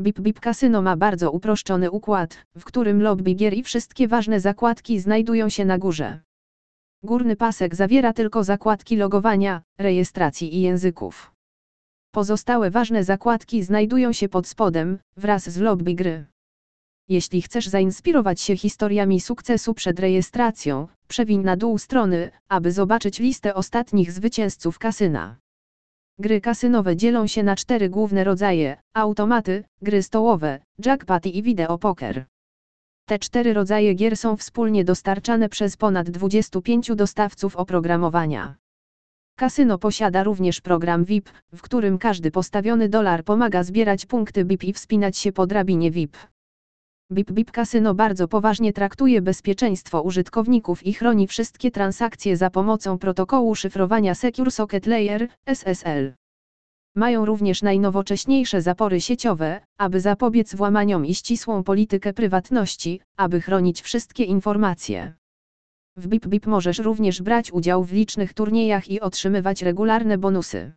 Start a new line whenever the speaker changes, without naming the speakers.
Bip Bip Casino ma bardzo uproszczony układ, w którym lobby gier i wszystkie ważne zakładki znajdują się na górze. Górny pasek zawiera tylko zakładki logowania, rejestracji i języków. Pozostałe ważne zakładki znajdują się pod spodem, wraz z lobby gry. Jeśli chcesz zainspirować się historiami sukcesu przed rejestracją, przewiń na dół strony, aby zobaczyć listę ostatnich zwycięzców kasyna. Gry kasynowe dzielą się na cztery główne rodzaje: automaty, gry stołowe, jackpoty i wideopoker. Te cztery rodzaje gier są wspólnie dostarczane przez ponad 25 dostawców oprogramowania. Kasyno posiada również program VIP, w którym każdy postawiony dolar pomaga zbierać punkty BIP i wspinać się po drabinie VIP. BIP BIP Kasyno bardzo poważnie traktuje bezpieczeństwo użytkowników i chroni wszystkie transakcje za pomocą protokołu szyfrowania Secure Socket Layer SSL. Mają również najnowocześniejsze zapory sieciowe, aby zapobiec włamaniom i ścisłą politykę prywatności, aby chronić wszystkie informacje. W BIP BIP możesz również brać udział w licznych turniejach i otrzymywać regularne bonusy.